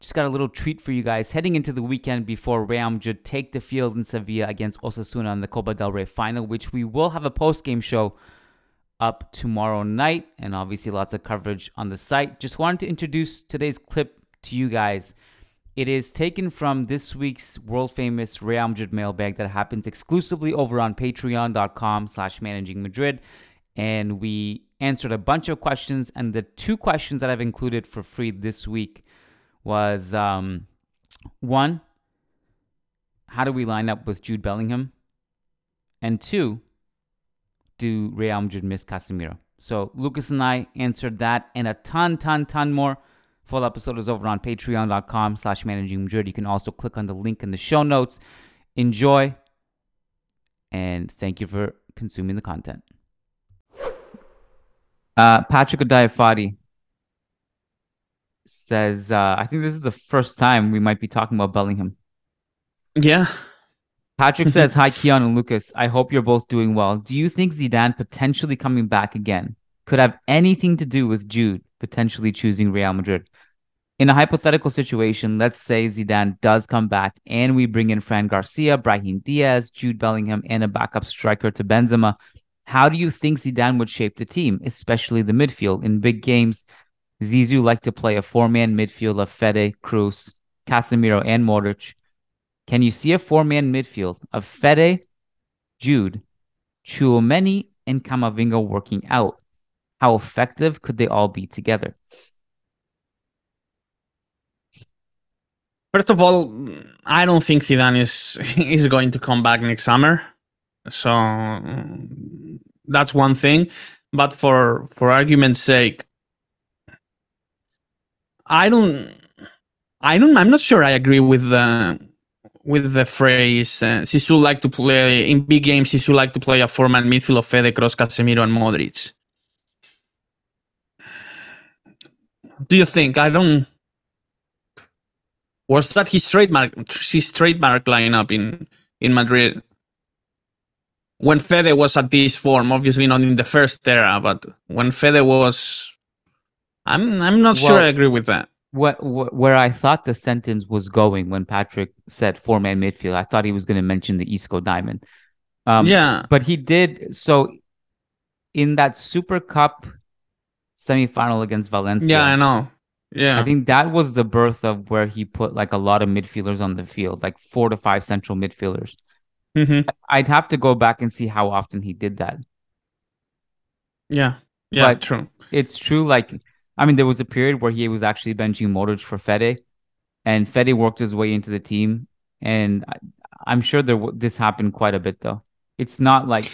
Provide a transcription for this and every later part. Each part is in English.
Just got a little treat for you guys. Heading into the weekend before Real Madrid take the field in Sevilla against Osasuna in the Copa del Rey final, which we will have a post-game show up tomorrow night, and obviously lots of coverage on the site. Just wanted to introduce today's clip to you guys. It is taken from this week's world-famous Real Madrid mailbag that happens exclusively over on patreon.com slash managing Madrid. And we answered a bunch of questions, and the two questions that I've included for free this week was um, one, how do we line up with Jude Bellingham? And two, do Real Madrid miss Casemiro? So Lucas and I answered that and a ton, ton, ton more. Full episode is over on patreon.com slash managing Madrid. You can also click on the link in the show notes. Enjoy and thank you for consuming the content. Uh, Patrick Adiafati says, uh, I think this is the first time we might be talking about Bellingham. Yeah. Patrick says, Hi, Kiyan and Lucas. I hope you're both doing well. Do you think Zidane potentially coming back again could have anything to do with Jude potentially choosing Real Madrid? In a hypothetical situation, let's say Zidane does come back and we bring in Fran Garcia, Brahim Diaz, Jude Bellingham, and a backup striker to Benzema. How do you think Zidane would shape the team, especially the midfield? In big games, Zizou liked to play a four-man midfield of Fede, Kroos, Casemiro, and Modric. Can you see a four-man midfield of Fede, Jude, Chouameni, and Camavinga working out? How effective could they all be together? First of all, I don't think Zidane is is going to come back next summer, so that's one thing. But for for argument's sake, I don't, I don't, I'm not sure I agree with the with the phrase uh, Zizou like to play in big games. Zizou like to play a four-man midfield of Fede, Kroos, Casemiro, and Modric. Do you think? I don't. Was that his trademark? His trademark lineup in in Madrid when Fede was at this form. Obviously not in the first era, but when Fede was, I'm I'm not sure I agree with that. What, what where I thought the sentence was going when Patrick said four man midfield, I thought he was going to mention the Isco Diamond. Um, yeah, but he did so in that Super Cup semifinal against Valencia. yeah, I know. Yeah, I think that was the birth of where he put like a lot of midfielders on the field, like four to five central midfielders. Mhm. I'd have to go back and see how often he did that. yeah, yeah. But- true. It's true, like I mean, there was a period where he was actually benching Modric for Fede, and Fede worked his way into the team. And I, I'm sure there w- this happened quite a bit though. It's not like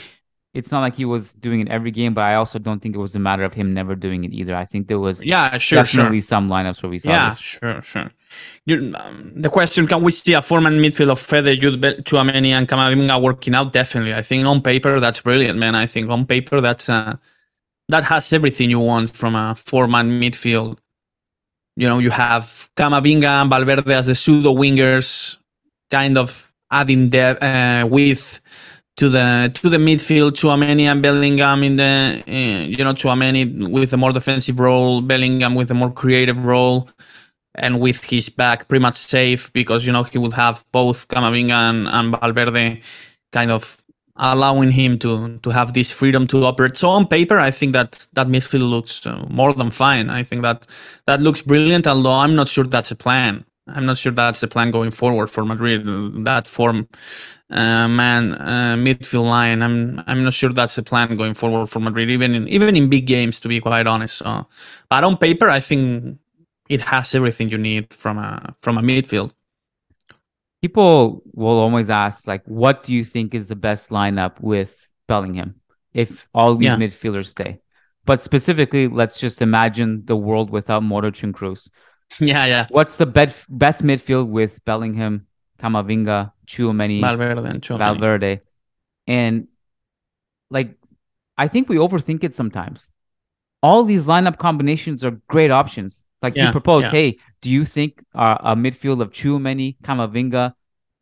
it's not like he was doing it every game, but I also don't think it was a matter of him never doing it either. I think there was Yeah, sure, sure. definitely some lineups where we saw that. Yeah, this. sure, sure. You, um, the question: Can we see a four-man midfield of Fede, Jude, Chouameni, and Camavinga working out? Definitely. I think on paper that's brilliant, man. I think on paper that's uh, that has everything you want from a four-man midfield. You know, you have Camavinga and Valverde as the pseudo wingers, kind of adding depth uh, width to the to the midfield. To Chouameni and Bellingham in the uh, you know to Chouameni with a more defensive role, Bellingham with a more creative role, and with his back pretty much safe because you know he would have both Camavinga and, and Valverde kind of allowing him to to have this freedom to operate. So on paper, I think that that midfield looks uh, more than fine. I think that that looks brilliant. Although I'm not sure that's a plan. I'm not sure that's the plan going forward for Madrid. That form uh, man uh, midfield line. I'm I'm not sure that's the plan going forward for Madrid, even in even in big games, to be quite honest. So, but on paper, I think it has everything you need from a from a midfield. People will always ask, like, what do you think is the best lineup with Bellingham if all these Yeah. midfielders stay? But specifically, let's just imagine the world without and Kroos. Yeah, yeah. What's the best best midfield with Bellingham, Camavinga, Chouameni, Valverde and. Valverde, and like I think we overthink it sometimes. All these lineup combinations are great options. Like you Yeah, propose, yeah. hey, do you think uh, a midfield of Chouameni, Camavinga,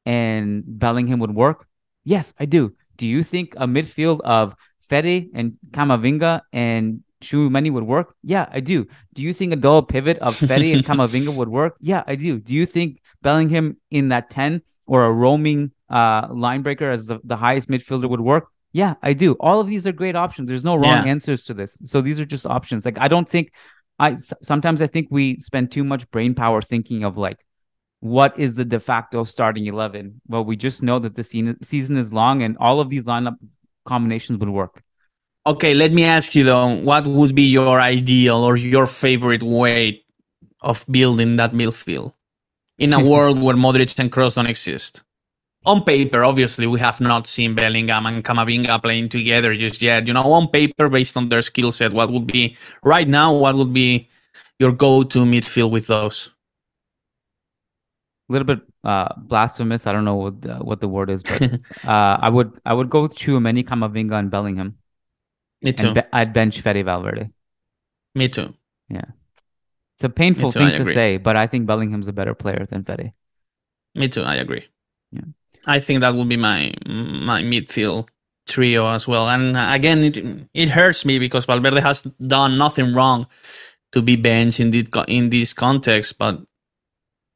and Bellingham would work? Yes, I do. Do you think a midfield of Fede and Camavinga and Chouameni would work? Yeah, I do. Do you think a double pivot of Fede and Camavinga would work? Yeah, I do. Do you think Bellingham in that 10 or a roaming uh, line breaker as the, the highest midfielder would work? Yeah, I do. All of these are great options. There's no wrong Yeah. answers to this. So these are just options. Like I don't think I sometimes I think we spend too much brain power thinking of like what is the de facto starting 11. Well, we just know that the season season is long and all of these lineup combinations would work. Okay, let me ask you though, what would be your ideal or your favorite way of building that midfield in a world where Modric and Kroos don't exist? On paper, obviously, we have not seen Bellingham and Camavinga playing together just yet. You know, on paper, based on their skill set, what would be right now? What would be your go-to midfield with those? A little bit uh blasphemous. I don't know what the, what the word is, but uh I would I would go with Chouameni, Camavinga, and Bellingham, Me too. be- I'd bench Fede Valverde. Me too. Yeah, it's a painful too, thing to say, but I think Bellingham's a better player than Fede. Me too. I agree. I think that would be my my midfield trio as well. And uh, again, it it hurts me because Valverde has done nothing wrong to be benched in this in this context, but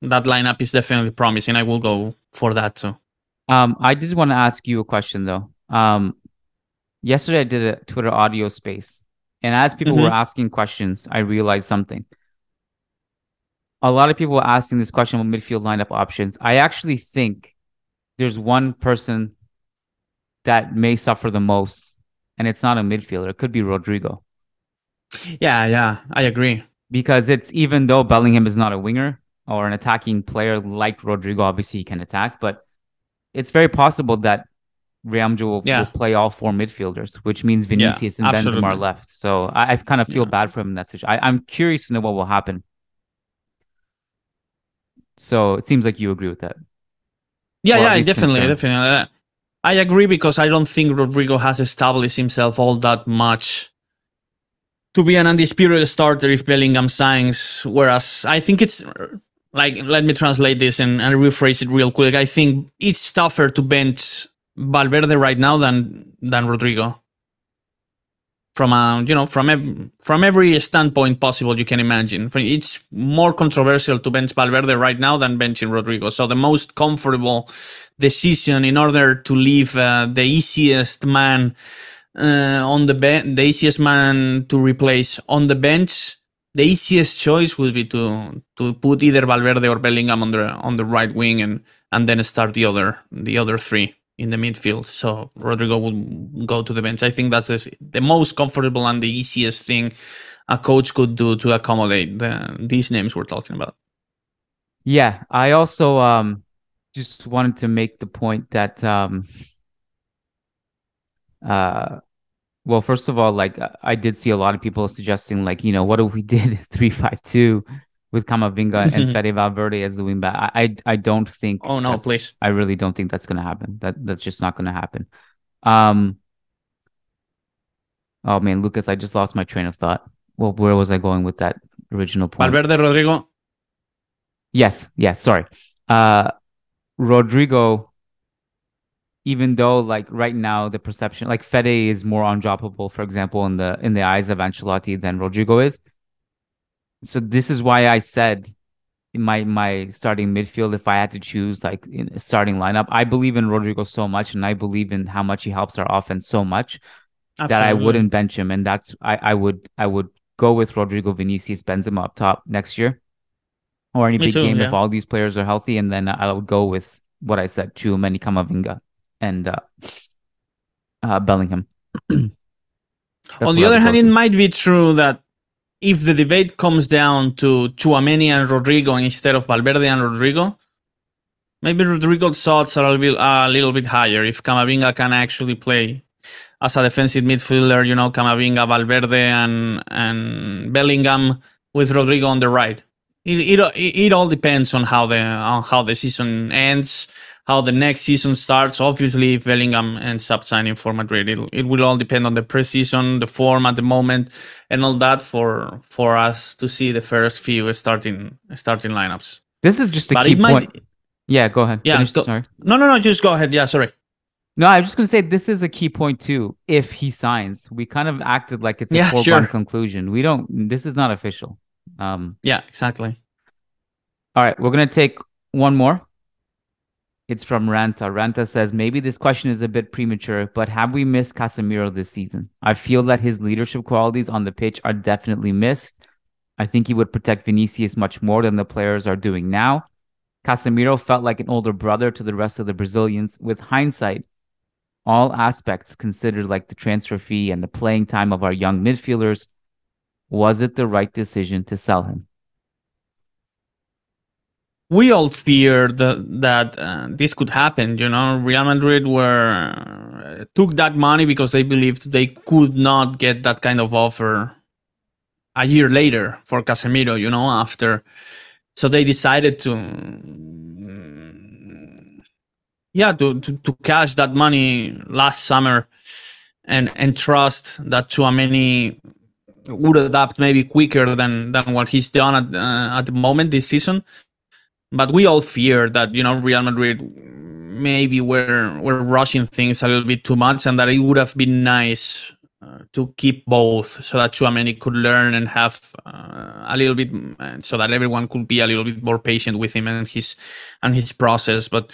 that lineup is definitely promising. I will go for that too. Um, I did want to ask you a question though. Um, yesterday I did a Twitter audio space, and as people were Mhm. asking questions, I realized something. A lot of people were asking this question about midfield lineup options. I actually think there's one person that may suffer the most, and it's not a midfielder. It could be Rodrygo Yeah, yeah, I agree. because it's even though Bellingham is not a winger or an attacking player like Rodrygo, obviously he can attack, but it's very possible that Madrid will, Yeah. will play all four midfielders, which means Vinicius and Benzema are left. So I, I kind of feel Yeah. bad for him in that situation. I, I'm curious to know what will happen. So it seems like you agree with that. Yeah, yeah, definitely, concern. definitely. Uh, I agree because I don't think Rodrygo has established himself all that much to be an undisputed starter if Bellingham signs. Whereas I think it's like, let me translate this and, and rephrase it real quick. I think it's tougher to bench Valverde right now than than Rodrygo. From a you know from from every standpoint possible you can imagine, it's more controversial to bench Valverde right now than benching Rodrygo. So the most comfortable decision in order to leave uh, the easiest man uh, on the bench, the easiest man to replace on the bench, the easiest choice would be to to put either Valverde or Bellingham on the on the right wing and and then start the other the other three in the midfield. So Rodrygo would go to the bench. I think that's the, most comfortable and the easiest thing a coach could do to accommodate the, these names we're talking about. Yeah, I also um just wanted to make the point that um uh well first of all like I did see a lot of people suggesting like you know what if we did 352 with Camavinga and Fede Valverde as the wing back I I, I don't think Oh, no, please. I really don't think that's going to happen that that's just not going to happen um Oh man, Lucas, I just lost my train of thought. Well, where was I going with that original point? Valverde, Rodrygo. Yes, yes, sorry. Uh Rodrygo, even though like right now the perception like Fede is more undroppable, for example, in the in the eyes of Ancelotti than Rodrygo is. So this is why I said in my my starting midfield, if I had to choose like in a starting lineup, I believe in Rodrygo so much and I believe in how much he helps our offense so much that I wouldn't bench him. And that's I, I would I would go with Rodrygo Vinicius Benzema up top next year. Or any Me big too, game yeah. if all these players are healthy, and then I would go with what I said, Chouameni, Camavinga, and uh, uh, Bellingham. On the other hand, it might be true that if the debate comes down to Chouameni and Rodrygo instead of Valverde and Rodrygo, maybe Rodrygo's odds are a little, bit, a little bit higher if Camavinga can actually play as a defensive midfielder. You know, Camavinga, Valverde, and and Bellingham with Rodrygo on the right. It, it, it all depends on how the on how the season ends, how the next season starts. Obviously, if Bellingham ends up signing for Madrid, it, it will all depend on the preseason, the form at the moment, and all that for for us to see the first few starting starting lineups. This is just a But key might, point. Yeah, go ahead. Yeah, Finish, go- sorry. no, no, no, just go ahead. Yeah, sorry. No, I was just gonna say this is a key point too. If he signs, we kind of acted like it's a Yeah, foregone sure. conclusion. We don't. This is not official. Um. Yeah, exactly. All right, we're gonna take one more. It's from Ranta. Ranta says maybe this question is a bit premature, but have we missed Casemiro this season? I feel that his leadership qualities on the pitch are definitely missed. I think he would protect Vinicius much more than the players are doing now. Casemiro felt like an older brother to the rest of the Brazilians. With hindsight, all aspects considered, like the transfer fee and the playing time of our young midfielders, was it the right decision to sell him? We all feared that, uh, this could happen. You know, Real Madrid were uh, took that money because they believed they could not get that kind of offer a year later for Casemiro. You know, after so they decided to. Yeah, to, to, to cash that money last summer and and trust that Chouameni would adapt maybe quicker than than what he's done at uh, at the moment this season but we all fear that you know Real Madrid maybe were were rushing things a little bit too much, and that it would have been nice uh, to keep both, so that Chouameni could learn and have uh, a little bit, uh, so that everyone could be a little bit more patient with him and his and his process. But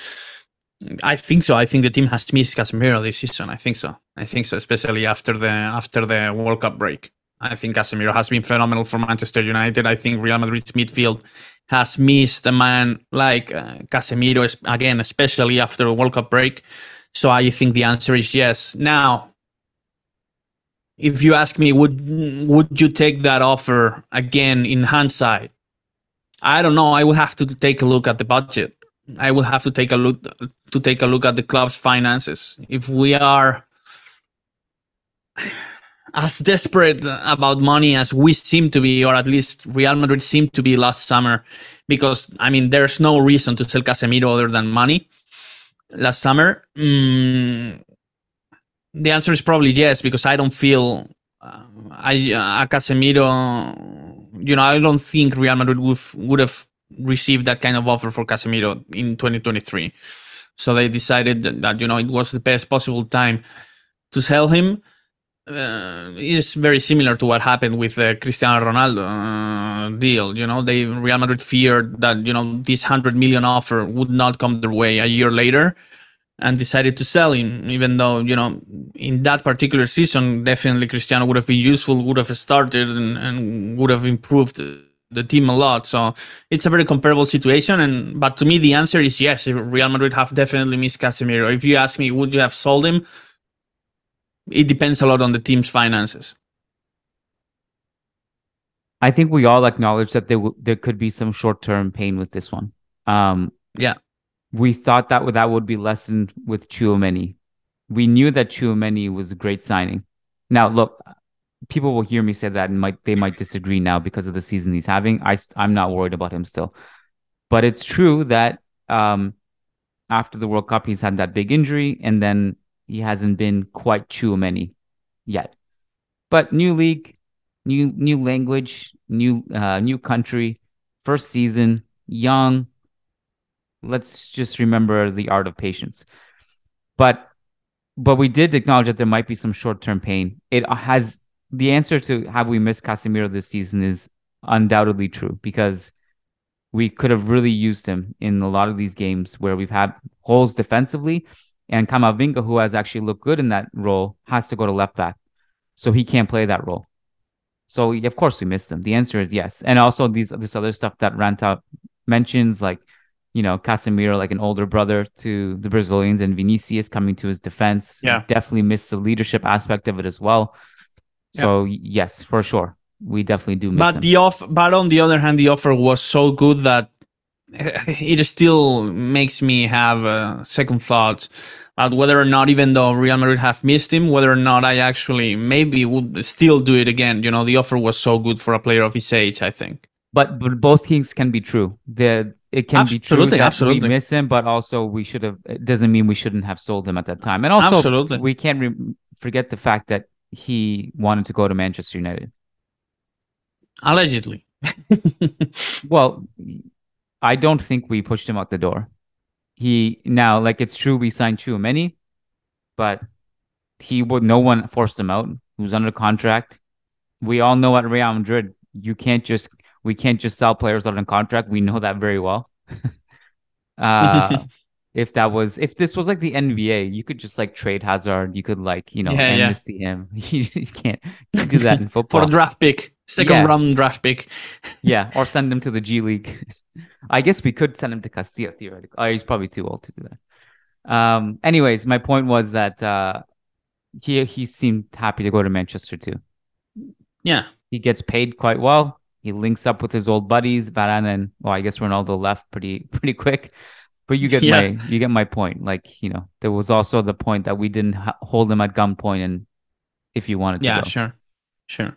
I think so. I think the team has missed Casemiro this season. I think so. I think so, especially after the after the World Cup break. I think Casemiro has been phenomenal for Manchester United. I think Real Madrid's midfield has missed a man like uh, Casemiro again, especially after the World Cup break. So I think the answer is yes. Now, if you ask me, would would you take that offer again in hindsight? I don't know. I would have to take a look at the budget. I would have to take a look to take a look at the club's finances. If we are as desperate about money as we seem to be, or at least Real Madrid seemed to be last summer, because I mean, there's no reason to sell Casemiro other than money. Last summer, mm, the answer is probably yes, because I don't feel uh, I uh, Casemiro. You know, I don't think Real Madrid would would have received that kind of offer for Casemiro in 2023. So they decided that, that you know it was the best possible time to sell him uh, is very similar to what happened with the Cristiano Ronaldo uh, deal. You know, they Real Madrid feared that you know this hundred million offer would not come their way a year later, and decided to sell him. Even though you know in that particular season, definitely Cristiano would have been useful, would have started, and, and would have improved the team a lot. So it's a very comparable situation. And but to me, the answer is yes. Real Madrid have definitely missed Casemiro. If you ask me, would you have sold him? It depends a lot on the team's finances. I think we all acknowledge that there w- there could be some short term pain with this one. Um, Yeah. we thought that would, that would be lessened with Chouameni. We knew that Chouameni was a great signing. Now, look, people will hear me say that and might they might disagree now because of the season he's having. I I'm not worried about him still, but it's true that um, after the World Cup he's had that big injury and then he hasn't been quite too many yet. But new league, new new language, new uh, new country, first season, young. Let's just remember the art of patience. But but we did acknowledge that there might be some short term pain. It has the answer to have we missed Casemiro this season is undoubtedly true because we could have really used him in a lot of these games where we've had holes defensively. And Camavinga, who has actually looked good in that role, has to go to left back. So he can't play that role. So of course we missed him. The answer is yes. And also these this other stuff that Ranta mentions, like you know Casemiro, like an older brother to the Brazilians, and Vinicius coming to his defense. Yeah. definitely missed the leadership aspect of it as well. So yes, for sure, we definitely do miss But him. the off, but on the other hand, the offer was so good that it still makes me have uh, second thoughts about whether or not, even though Real Madrid have missed him, whether or not I actually maybe would still do it again. You know, the offer was so good for a player of his age. I think. but but both things can be true. The it can be true Absolutely, that absolutely. we miss him, but also we should have. It doesn't mean we shouldn't have sold him at that time. And also, Absolutely. we can't re- forget the fact that he wanted to go to Manchester United. Allegedly. Well, I don't think we pushed him out the door. He now, like it's true, we signed too many, but he would. No one forced him out. He was under contract. We all know at Real Madrid, you can't just we can't just sell players out on contract. We know that very well. uh, if that was if this was like the NBA, you could just like trade Hazard. You could like you know Yeah, yeah. amnesty him. You just can't, can't do that in football. for a draft pick, second Yeah. round draft pick. Yeah, or send him to the G League. I guess we could send him to Castilla theoretically. Oh, he's probably too old to do that. Um. Anyways, my point was that uh, he he seemed happy to go to Manchester too. Yeah. He gets paid quite well. He links up with his old buddies, Varane and well, I guess Ronaldo left pretty pretty quick. But you get Yeah. my you get my point. Like you know, there was also the point that we didn't ha- hold him at gunpoint, and if you wanted to Yeah. go. Sure. Sure.